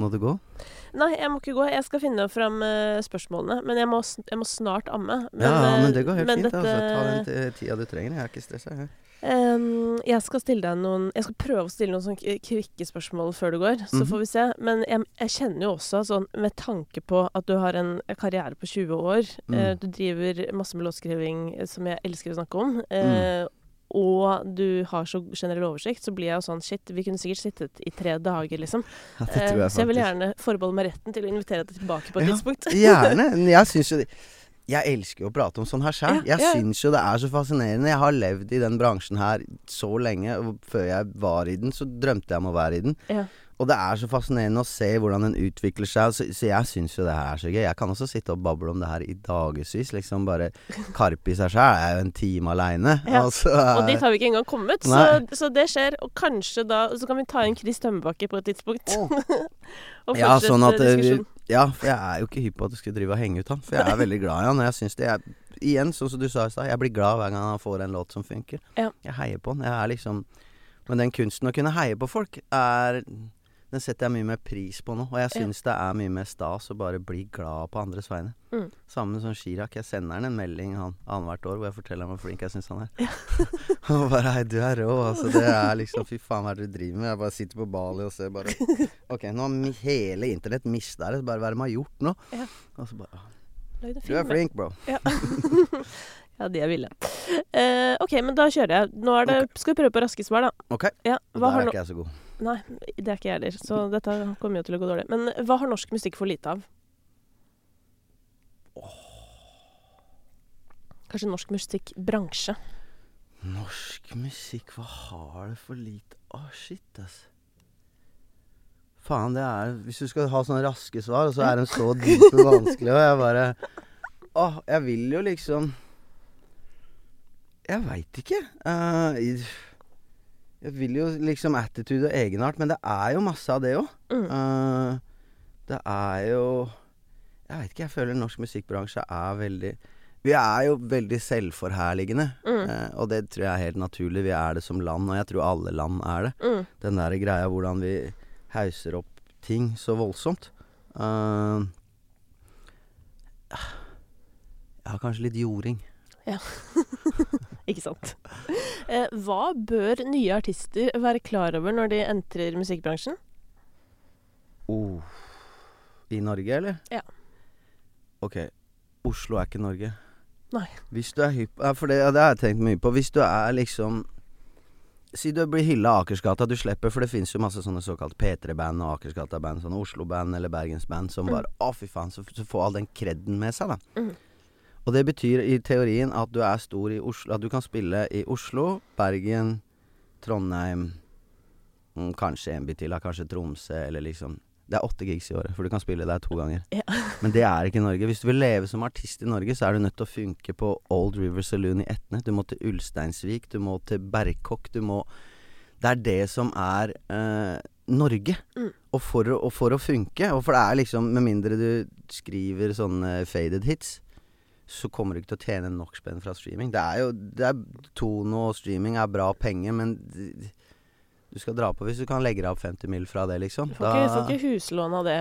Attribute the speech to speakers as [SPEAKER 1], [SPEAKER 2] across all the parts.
[SPEAKER 1] Må du gå?
[SPEAKER 2] Nei, jeg må ikke gå. Jeg skal finne fram eh, spørsmålene. Men jeg må, jeg må snart amme.
[SPEAKER 1] ja,
[SPEAKER 2] eh,
[SPEAKER 1] men det går helt fint.
[SPEAKER 2] dette-
[SPEAKER 1] Altså, ta den ti- tida du trenger. Jeg er ikke stressa. jeg.
[SPEAKER 2] Ehm, jeg skal stille deg noen Jeg skal prøve å stille noen sånne kvikke spørsmål før du går, så
[SPEAKER 1] Mhm.
[SPEAKER 2] får vi se. Men jeg, jeg kjenner jo også sånn med tanke på at du har en karriere på 20 år,
[SPEAKER 1] Mm.
[SPEAKER 2] uh, du driver masse med låtskriving som jeg elsker å snakke om,
[SPEAKER 1] Mm.
[SPEAKER 2] Eh, og du har så generell oversikt, så blir jeg jo sånn Shit, vi kunne sikkert sittet i tre dager, liksom.
[SPEAKER 1] Ja, det
[SPEAKER 2] Eh,
[SPEAKER 1] tror jeg
[SPEAKER 2] så jeg vil gjerne forbeholde meg retten til å invitere deg tilbake på et
[SPEAKER 1] Ja,
[SPEAKER 2] tidspunkt.
[SPEAKER 1] Gjerne. Jeg syns jo det Jeg elsker jo å prate om sånn her sjøl. Jeg
[SPEAKER 2] ja.
[SPEAKER 1] syns jo det er så fascinerende. Jeg har levd i den bransjen her så lenge, og før jeg var i den, så drømte jeg om å være i den.
[SPEAKER 2] Ja.
[SPEAKER 1] Og det er så fascinerende å se hvordan den utvikler seg. Så, så jeg syns jo det her er så gøy. Jeg kan også sitte og bable om det her i dagevis. Liksom bare Karpe i seg sjøl er jo en time aleine.
[SPEAKER 2] Ja.
[SPEAKER 1] Altså,
[SPEAKER 2] Og dit har vi ikke engang kommet, så, så det skjer. Og kanskje da Så kan vi ta inn Chris Tømmerbakke på et tidspunkt. og
[SPEAKER 1] Ja, sånn at eh, vi,
[SPEAKER 2] diskusjonen.
[SPEAKER 1] Ja, for jeg er jo ikke hypp på at du skulle drive og henge ut han. For jeg er veldig glad i han. Og jeg syns det er Igjen, sånn som du sa i stad, jeg blir glad hver gang han får en låt som funker.
[SPEAKER 2] Ja.
[SPEAKER 1] Jeg heier på han. Jeg er liksom Men den kunsten å kunne heie på folk, er Den setter jeg mye mer pris på nå. Og jeg
[SPEAKER 2] Ja.
[SPEAKER 1] det er mye mer stas å bare bli glad på andres vegne.
[SPEAKER 2] Mm.
[SPEAKER 1] Samme som Chirag. Jeg sender han en melding han annethvert år hvor jeg forteller ham hvor flink jeg syns han er. og bare Hei, du er rå. Altså, det er liksom Fy faen, hva er det du driver med? Jeg bare sitter på Bali og ser bare Ok, nå har hele internett mista det. Bare hva er det de har gjort nå?
[SPEAKER 2] Ja.
[SPEAKER 1] Og så bare Du er flink, bro.
[SPEAKER 2] Ja. ja, de er ville. Uh, OK, men da kjører jeg. Nå er det Skal vi prøve på raske svar, da.
[SPEAKER 1] Ok.
[SPEAKER 2] Ja,
[SPEAKER 1] Og der er ikke jeg så god.
[SPEAKER 2] Nei, det er ikke jeg heller, så dette kommer jo til å gå dårlig. Men hva har norsk musikk for lite av? Kanskje norsk musikkbransje?
[SPEAKER 1] Norsk musikk, hva har det for lite Å, shit, ass. Faen, det er Hvis du skal ha sånne raske svar, og så er de så dype vanskelig, og jeg bare Åh, jeg vil jo liksom Jeg veit ikke. Eh, jeg- vil jo liksom attitude og egenart, men det er jo masse av det òg.
[SPEAKER 2] Mm.
[SPEAKER 1] det er jo Jeg veit ikke, jeg føler norsk musikkbransje er veldig Vi er jo veldig selvforherligende,
[SPEAKER 2] Mm.
[SPEAKER 1] uh, og det tror jeg er helt naturlig. Vi er det som land, og jeg tror alle land er det.
[SPEAKER 2] Mm.
[SPEAKER 1] Den der greia hvordan vi hauser opp ting så voldsomt. Uh, jeg har kanskje litt jording.
[SPEAKER 2] Ikke sant. Eh, hva bør nye artister være klar over når de entrer musikkbransjen?
[SPEAKER 1] Oh. I Norge, eller?
[SPEAKER 2] Ja.
[SPEAKER 1] Ok. Oslo er ikke Norge.
[SPEAKER 2] Nei.
[SPEAKER 1] Hvis du er hypp ja, For det, ja, det har jeg tenkt mye på. Hvis du er liksom Si du blir hylla av Akersgata, du slipper, for det fins jo masse sånne såkalt P3-band og Akersgata-band, sånne Oslo-band eller Bergens-band som
[SPEAKER 2] Mm.
[SPEAKER 1] bare Å, fy faen, så, så får all den kreden med seg, da.
[SPEAKER 2] Mm.
[SPEAKER 1] Og det betyr i teorien at du er stor i Oslo At du kan spille i Oslo, Bergen, Trondheim mm, Kanskje en by til. Kanskje Tromsø, eller liksom Det er åtte gigs i året, for du kan spille der to ganger.
[SPEAKER 2] Ja.
[SPEAKER 1] Men det er ikke Norge. Hvis du vil leve som artist i Norge, så er du nødt til å funke på Old River Saloon i Etne. Du må til Ulsteinsvik, du må til Berkåk, du må Det er det som er eh, Norge.
[SPEAKER 2] Mm.
[SPEAKER 1] Og, for og for å funke, og for det er liksom Med mindre du skriver sånne faded hits, så kommer du ikke til å tjene nok spenn fra streaming. Det er jo det er, Tono og streaming er bra penger, men du skal dra på hvis du kan legge deg opp 50 mil fra det, liksom.
[SPEAKER 2] Du får, ikke, får ikke huslån av det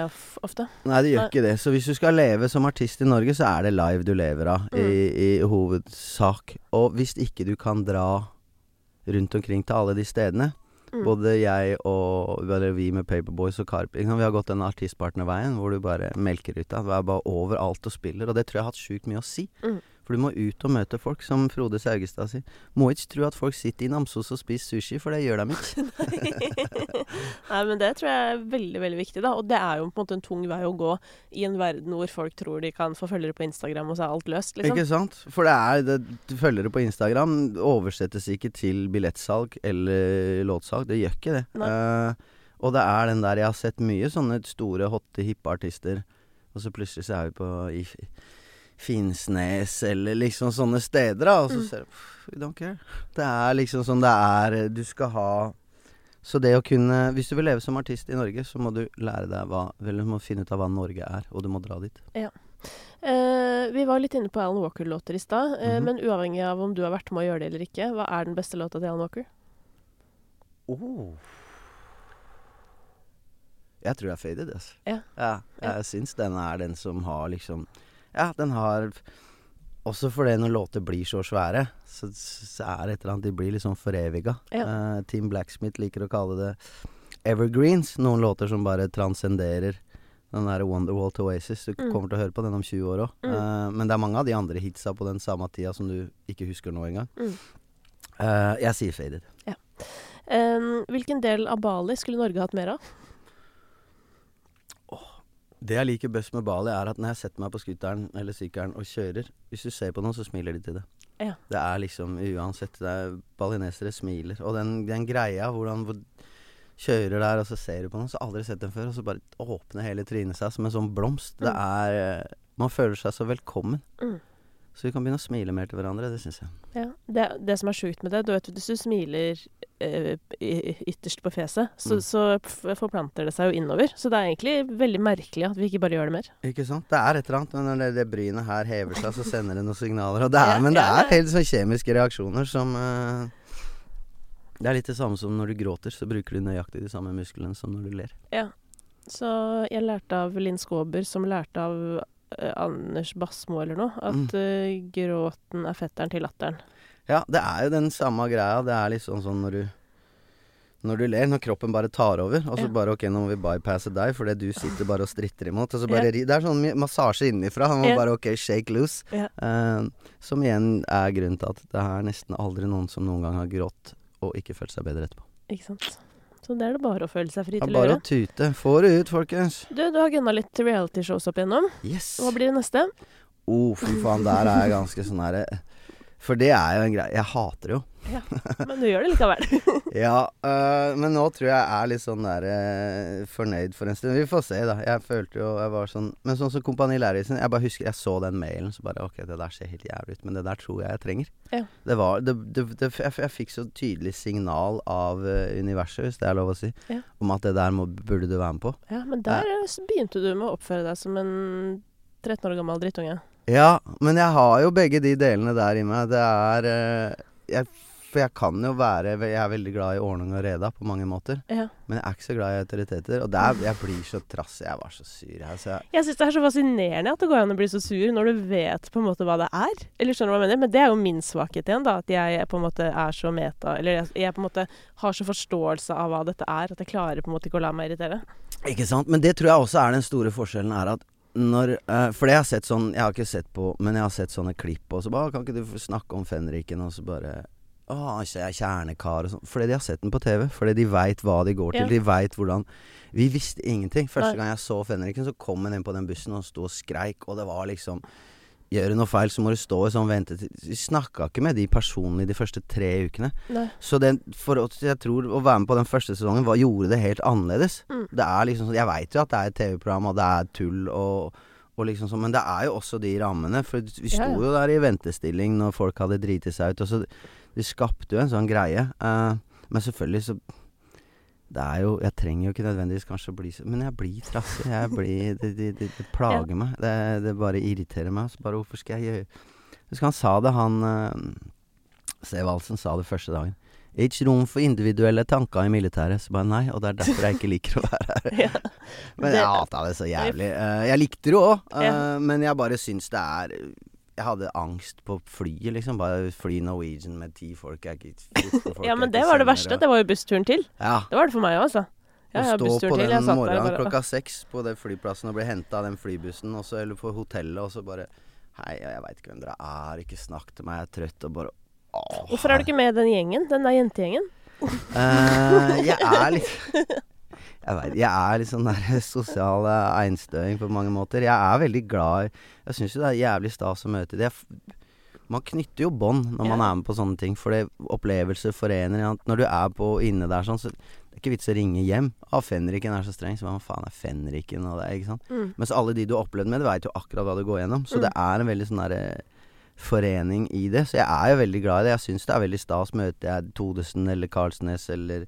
[SPEAKER 2] ofte.
[SPEAKER 1] Nei, det gjør
[SPEAKER 2] Nei.
[SPEAKER 1] ikke det. Så hvis du skal leve som artist i Norge, så er det live du lever av, i, i hovedsak. Og hvis ikke du kan dra rundt omkring til alle de stedene,
[SPEAKER 2] Mm.
[SPEAKER 1] både jeg og vi med Paperboys og Karp Vi har gått den artistpartnerveien hvor du bare melker ut. Du er bare overalt og spiller, og det tror jeg har hatt sjukt mye å si.
[SPEAKER 2] Mm.
[SPEAKER 1] For du må ut og møte folk, som Frode Saugestad sier. Må ikke tro at folk sitter i Namsos og spiser sushi, for det gjør de ikke.
[SPEAKER 2] Nei, men det tror jeg er veldig veldig viktig. da Og det er jo på en måte en tung vei å gå i en verden hvor folk tror de kan få følgere på Instagram, og så er alt løst. liksom
[SPEAKER 1] Ikke sant? For det er det, Følgere på Instagram oversettes ikke til billettsalg eller låtsalg. Det gjør ikke det. Eh, og det er den der Jeg har sett mye sånne store, hotte, hippe artister, og så plutselig så er vi på i Finnsnes eller liksom sånne steder, da, og så
[SPEAKER 2] Mm.
[SPEAKER 1] ser du We don't care. Det er liksom sånn det er Du skal ha Så det å kunne Hvis du vil leve som artist i Norge, så må du lære deg hva Vel, du må finne ut av hva Norge er, og du må dra dit.
[SPEAKER 2] Eh, vi var litt inne på Alan Walker-låter i stad, eh,
[SPEAKER 1] -hmm.
[SPEAKER 2] men uavhengig av om du har vært med å gjøre det eller ikke, hva er den beste låta til Alan Walker?
[SPEAKER 1] Oh. Jeg tror jeg er faded, altså.
[SPEAKER 2] Ja.
[SPEAKER 1] ja jeg syns den er den som har liksom Ja, den har Også fordi når låter blir så svære, så, så er det et eller annet De blir liksom foreviga.
[SPEAKER 2] Ja.
[SPEAKER 1] Uh, Team Blacksmith liker å kalle det evergreens. Noen låter som bare transcenderer den der Wonderwall to Oasis. Du
[SPEAKER 2] Mm.
[SPEAKER 1] kommer til å høre på den om 20 år òg.
[SPEAKER 2] Mm.
[SPEAKER 1] men det er mange av de andre hitsa på den samme tida som du ikke husker nå engang.
[SPEAKER 2] Mm.
[SPEAKER 1] Uh, jeg sier faded.
[SPEAKER 2] Um, hvilken del av Bali skulle Norge hatt mer av?
[SPEAKER 1] Det jeg liker best med Bali, er at når jeg setter meg på scooteren eller sykkelen og kjører Hvis du ser på noen, så smiler de til det.
[SPEAKER 2] Ja.
[SPEAKER 1] Det er liksom uansett det er Balinesere smiler. Og den, den greia hvordan hvor kjører der, og så ser du på noen, så aldri sett den før, og så bare åpner hele trynet seg som en sånn blomst. Det
[SPEAKER 2] Mm.
[SPEAKER 1] er eh, Man føler seg så velkommen.
[SPEAKER 2] Mm.
[SPEAKER 1] Så vi kan begynne å smile mer til hverandre, det syns jeg.
[SPEAKER 2] Ja. Det, det som er sjukt med det, du vet hvis du smiler eh, ytterst på fjeset, så,
[SPEAKER 1] Mm.
[SPEAKER 2] så forplanter det seg jo innover. Så det er egentlig veldig merkelig at vi ikke bare gjør det mer.
[SPEAKER 1] Ikke sant? Det er et eller annet, men når det, det brynet her hever seg, så sender det noen signaler. Og det er,
[SPEAKER 2] Ja,
[SPEAKER 1] men det
[SPEAKER 2] ja,
[SPEAKER 1] er helt sånn kjemiske reaksjoner som eh, Det er litt det samme som når du gråter, så bruker du nøyaktig de samme musklene som når du ler. Ja.
[SPEAKER 2] Så jeg lærte av Linn Skåber, som lærte av Anders Basmo eller noe, at
[SPEAKER 1] Mm.
[SPEAKER 2] eh, gråten er fetteren til latteren.
[SPEAKER 1] Ja, det er jo den samme greia. Det er liksom sånn når du når du ler, når kroppen bare tar over, og så
[SPEAKER 2] Ja.
[SPEAKER 1] bare OK, nå må vi bypasse deg fordi du sitter bare og stritter imot. Og så bare
[SPEAKER 2] Ja.
[SPEAKER 1] ri Det er sånn massasje innenfra. Han må
[SPEAKER 2] Ja.
[SPEAKER 1] bare OK, shake loose. Eh, som igjen er grunnen til at det er nesten aldri noen som noen gang har grått og ikke følt seg bedre etterpå.
[SPEAKER 2] Ikke sant. Så det er det bare å føle seg fri til å gjøre.
[SPEAKER 1] bare å tute. Få det ut, folkens.
[SPEAKER 2] Du, du har gunna litt realityshows opp igjennom.
[SPEAKER 1] Yes.
[SPEAKER 2] Hva blir det neste?
[SPEAKER 1] Oh, fy faen, der er jeg ganske sånn herre For det er jo en greie Jeg hater det jo.
[SPEAKER 2] Men du gjør det likevel.
[SPEAKER 1] Ja, øh, men nå tror jeg jeg er litt sånn der øh, fornøyd for en stund. Vi får se, da. Jeg følte jo jeg var sånn Men sånn som Kompani Lauritzen Jeg bare husker jeg så den mailen, så bare OK, det der ser helt jævlig ut, men det der tror jeg jeg trenger.
[SPEAKER 2] Ja.
[SPEAKER 1] Det var det, det, det, jeg, jeg fikk så tydelig signal av uh, universet, hvis det er lov å si,
[SPEAKER 2] Ja.
[SPEAKER 1] om at det der må, burde du være med på.
[SPEAKER 2] Ja, men der eh, begynte du med å oppføre deg som en 13 år gammel drittunge.
[SPEAKER 1] Ja, men jeg har jo begge de delene der i meg. Det er øh, jeg, For jeg kan jo være Jeg er veldig glad i ordning og reda på mange måter.
[SPEAKER 2] Ja.
[SPEAKER 1] Men jeg er ikke så glad i autoriteter. Og der, jeg blir så trassig. Jeg var så sur. her, så jeg,
[SPEAKER 2] Jeg syns det er så fascinerende at det går an å bli så sur når du vet på en måte hva det er. Eller skjønner du hva jeg mener? Men det er jo min svakhet igjen, da. At jeg på en måte er så meta Eller jeg, jeg på en måte har så forståelse av hva dette er, at jeg klarer på en måte ikke å la meg irritere.
[SPEAKER 1] Ikke sant? Men det tror jeg også er den store forskjellen, er at når uh, For det jeg har sett sånn Jeg har ikke sett på, men jeg har sett sånne klipp, og så bare Kan ikke du snakke om fenriken? Og så bare Å, jeg er kjernekar og sånn. Fordi de har sett den på TV. Fordi de veit hva de går til.
[SPEAKER 2] Ja.
[SPEAKER 1] De veit hvordan Vi visste ingenting. Første gang jeg så fenriken, så kom han inn på den bussen og sto og skreik, og det var liksom Gjør du noe feil, så må du stå i sånn ventetid. Vi snakka ikke med de personlig de første tre ukene.
[SPEAKER 2] Nei.
[SPEAKER 1] Så den, for oss, jeg tror å være med på den første sesongen var, gjorde det helt annerledes.
[SPEAKER 2] Mm.
[SPEAKER 1] Det er liksom sånn Jeg veit jo at det er et TV-program, og det er tull og, og liksom sånn, men det er jo også de rammene. For vi sto
[SPEAKER 2] Ja, ja.
[SPEAKER 1] jo der i ventestilling når folk hadde driti seg ut. Og så De skapte jo en sånn greie. eh, men selvfølgelig så Det er jo Jeg trenger jo ikke nødvendigvis kanskje å bli så Men jeg blir trassig. Jeg blir Det, det, det, det plager meg. Det, det bare irriterer meg. Så bare hvorfor skal jeg gjøre Husker han sa det, han uh, Sevaldsen sa det første dagen. Ikke rom for individuelle tanker i militæret. Så bare nei, og det er derfor jeg ikke liker å være her.
[SPEAKER 2] Ja.
[SPEAKER 1] Men jeg hata det så jævlig. Uh, jeg likte det òg,
[SPEAKER 2] Ja.
[SPEAKER 1] men jeg bare syns det er Jeg hadde angst på flyet, liksom. Bare fly Norwegian med ti folk. Er ikke folk
[SPEAKER 2] ja, men det var det verste.
[SPEAKER 1] og-
[SPEAKER 2] Det var jo bussturen til.
[SPEAKER 1] Ja.
[SPEAKER 2] Det var det for meg òg, altså.
[SPEAKER 1] Å stå på den morgenen
[SPEAKER 2] bare,
[SPEAKER 1] klokka seks på den flyplassen og bli henta av den flybussen, også, eller på hotellet, og så bare Hei, jeg veit ikke hvem dere er, ikke snakk til meg, jeg er trøtt, og bare åh,
[SPEAKER 2] Hvorfor er du ikke med i den gjengen? Den der jentegjengen?
[SPEAKER 1] uh, jeg er litt Jeg vet, jeg er litt sånn der sosial eh, einstøing på mange måter. Jeg er veldig glad Jeg syns jo det er jævlig stas å møte dem. Man knytter jo bånd når man er med på sånne ting, for opplevelser forener. Når du er på inne der sånn, så det er ikke vits å ringe hjem. Ah, fenriken er så streng, så hva faen er fenriken og det, ikke sant.
[SPEAKER 2] Mm.
[SPEAKER 1] Mens alle de du har opplevd med det, veit jo akkurat hva du går gjennom. Så
[SPEAKER 2] Mm.
[SPEAKER 1] det er en veldig sånn derre forening i det. Så jeg er jo veldig glad i det. Jeg syns det er veldig stas. Møter jeg Todesen eller Karlsnes eller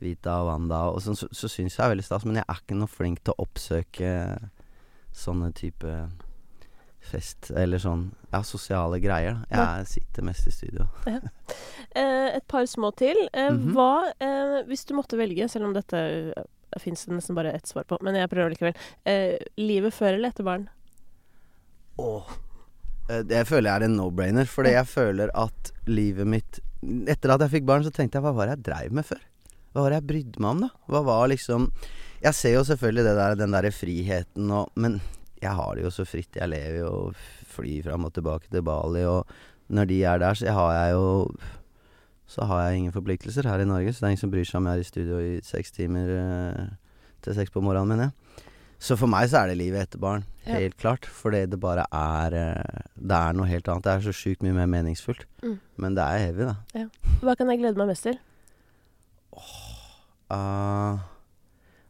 [SPEAKER 1] Vita og Wanda og så, så, så syns jeg er veldig stas. Men jeg er ikke noe flink til å oppsøke sånne type fest eller sånn ja, sosiale greier. da. Jeg sitter mest i studio.
[SPEAKER 2] Eh, et par små til. Eh,
[SPEAKER 1] Mhm.
[SPEAKER 2] Hva, eh, hvis du måtte velge, selv om dette fins det nesten bare ett svar på, men jeg prøver likevel. Eh, livet før eller etter barn?
[SPEAKER 1] Åh. Eh, Det føler jeg er en no-brainer, fordi jeg føler at livet mitt Etter at jeg fikk barn, så tenkte jeg hva var det jeg dreiv med før? Hva var det jeg brydde meg om, da? Hva var liksom Jeg ser jo selvfølgelig det der, den derre friheten og Men jeg har det jo så fritt. Jeg lever jo og flyr fram og tilbake til Bali, og når de er der, så har jeg jo Så har jeg ingen forpliktelser her i Norge, så det er ingen som bryr seg om jeg er i studio i seks timer eh, til seks på morgenen, mener jeg. Så for meg så er det livet etter barn,
[SPEAKER 2] Ja.
[SPEAKER 1] helt klart. Fordi det bare er eh, Det er noe helt annet. Det er så sjukt mye mer meningsfullt.
[SPEAKER 2] Mm.
[SPEAKER 1] Men det er heavy, da.
[SPEAKER 2] Hva kan jeg glede meg mest til?
[SPEAKER 1] Ah,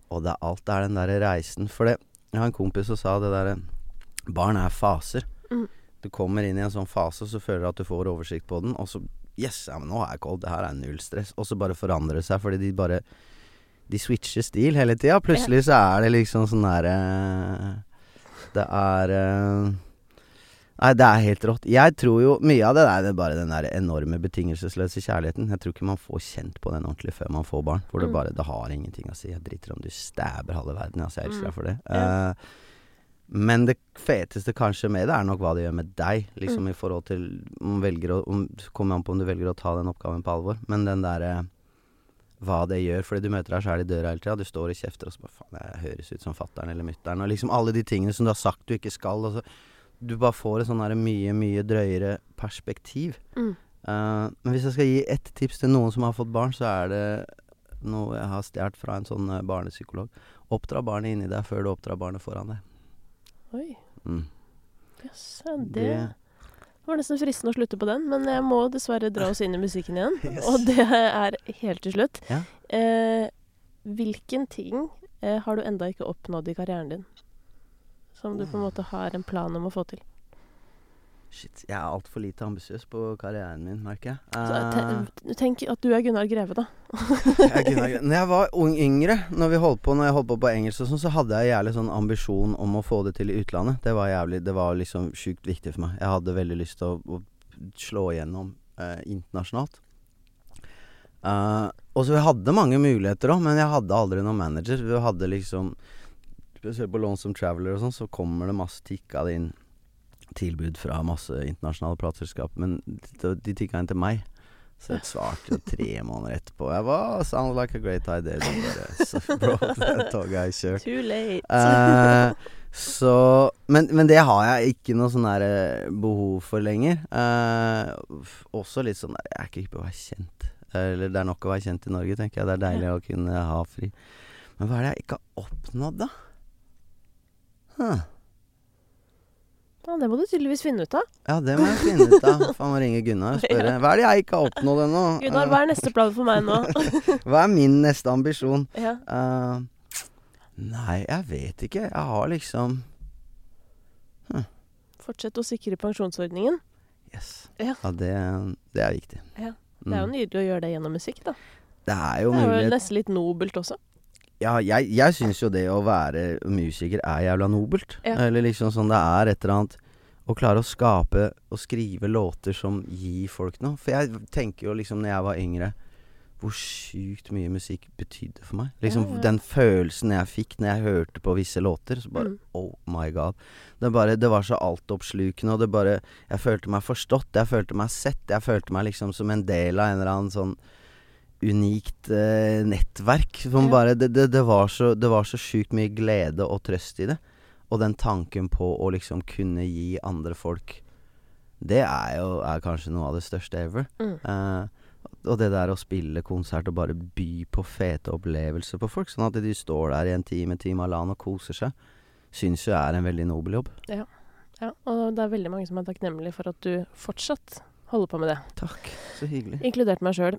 [SPEAKER 1] og det er alt er den derre reisen. For det Jeg har en kompis som sa det derre Barn er faser.
[SPEAKER 2] Mm.
[SPEAKER 1] Du kommer inn i en sånn fase, og så føler du at du får oversikt på den, og så Yes, ja, men nå er jeg cold. Det her er null stress. Og så bare forandrer det seg, fordi de bare De switcher stil hele tida. Plutselig så er det liksom sånn derre Det er eh, Nei, det er helt rått. Jeg tror jo mye av det der det er bare den der enorme betingelsesløse kjærligheten. Jeg tror ikke man får kjent på den ordentlig før man får barn. For det
[SPEAKER 2] Mm.
[SPEAKER 1] bare Det har ingenting å si. Jeg driter om du stabber halve verden. Altså, jeg elsker
[SPEAKER 2] Mm.
[SPEAKER 1] deg for det.
[SPEAKER 2] Ja.
[SPEAKER 1] Uh, men det feteste kanskje med det er nok hva det gjør med deg. Liksom
[SPEAKER 2] Mm.
[SPEAKER 1] i forhold til om velger å om, Kommer an på om du velger å ta den oppgaven på alvor. Men den derre hva det gjør, fordi du møter deg sjæl i døra hele tida. Du står og kjefter, og så bare faen, jeg høres ut som fatter'n eller mutter'n. Og liksom alle de tingene som du har sagt du ikke skal. Og så, du bare får et sånn mye, mye drøyere perspektiv.
[SPEAKER 2] Mm.
[SPEAKER 1] Uh, men hvis jeg skal gi ett tips til noen som har fått barn, så er det noe jeg har stjålet fra en sånn eh, barnepsykolog. Oppdra barnet inni deg før du oppdrar barnet foran deg.
[SPEAKER 2] Oi,
[SPEAKER 1] Mm.
[SPEAKER 2] yes, det, det var nesten fristende å slutte på den, men jeg må dessverre dra oss inn i musikken igjen.
[SPEAKER 1] Yes.
[SPEAKER 2] Og det er helt til slutt.
[SPEAKER 1] Ja.
[SPEAKER 2] Eh, hvilken ting eh, har du enda ikke oppnådd i karrieren din? Som du på en måte har en plan om å få til?
[SPEAKER 1] Shit, jeg er altfor lite ambisiøs på karrieren min, merker jeg.
[SPEAKER 2] Så,
[SPEAKER 1] Eh,
[SPEAKER 2] te- tenk at du er Gunnar Greve, da.
[SPEAKER 1] jeg kunne, når jeg var ung yngre, når vi holdt på Når jeg holdt på på engelsk og sånn, så hadde jeg jævlig sånn ambisjon om å få det til i utlandet. Det var jævlig Det var liksom sjukt viktig for meg. Jeg hadde veldig lyst til å, å slå igjennom eh, internasjonalt. Uh, og så vi hadde mange muligheter òg, men jeg hadde aldri noen manager. Vi hadde liksom Spesielt på Lonesome Traveler og sånn, så kommer det masse tikka det inn tilbud fra masse internasjonale plateselskap, men de, de tikka inn til meg. Så jeg svarte tre måneder etterpå. Jeg var Sounds like a great idea. Så bro, det toget er kjørt.
[SPEAKER 2] Too late.
[SPEAKER 1] Eh, så men, men det har jeg ikke noe sånn der eh, behov for lenger. Eh, også litt sånn der Jeg er ikke hypp på å være kjent. Eller det er nok å være kjent i Norge, tenker jeg. Det er deilig å kunne ha fri. Men hva er det jeg ikke har oppnådd, da? Huh.
[SPEAKER 2] ja, det må du tydeligvis finne ut av.
[SPEAKER 1] Ja, det må jeg finne ut av. Faen må ringe Gunnar og spørre. Hva er det jeg ikke har oppnådd ennå?
[SPEAKER 2] Gunnar, hva er neste plan for meg nå?
[SPEAKER 1] Hva er min neste ambisjon?
[SPEAKER 2] ja.
[SPEAKER 1] Uh, nei, jeg vet ikke. Jeg har liksom
[SPEAKER 2] Fortsett å sikre pensjonsordningen.
[SPEAKER 1] Yes.
[SPEAKER 2] Ja.
[SPEAKER 1] det, det er viktig.
[SPEAKER 2] Ja. Det er jo
[SPEAKER 1] Mm.
[SPEAKER 2] nydelig å gjøre det gjennom musikk, da.
[SPEAKER 1] Det er jo
[SPEAKER 2] Det er jo nesten litt nobelt også.
[SPEAKER 1] Ja, jeg, jeg syns jo det å være musiker er jævla nobelt.
[SPEAKER 2] Ja.
[SPEAKER 1] Eller liksom sånn det er et eller annet Å klare å skape og skrive låter som gir folk noe. For jeg tenker jo liksom når jeg var yngre hvor sjukt mye musikk betydde for meg. Liksom
[SPEAKER 2] Ja, ja.
[SPEAKER 1] Den følelsen jeg fikk når jeg hørte på visse låter. Så bare
[SPEAKER 2] Mm.
[SPEAKER 1] Oh my god. Det, bare, det var så altoppslukende, og det bare Jeg følte meg forstått. Jeg følte meg sett. Jeg følte meg liksom som en del av en eller annen sånn unikt eh, nettverk. Som
[SPEAKER 2] Ja.
[SPEAKER 1] bare Det, det, det var så Det var så sjukt mye glede og trøst i det. Og den tanken på å liksom kunne gi andre folk Det er jo er kanskje noe av det største ever.
[SPEAKER 2] Mm.
[SPEAKER 1] Eh, og det der å spille konsert og bare by på fete opplevelser på folk, sånn at de står der i en time, time alene halvannen og koser seg, syns jo er en veldig nobel jobb.
[SPEAKER 2] Ja, og det er veldig mange som er takknemlige for at du fortsatt holder på med det.
[SPEAKER 1] Takk. Så hyggelig.
[SPEAKER 2] Inkludert meg sjøl.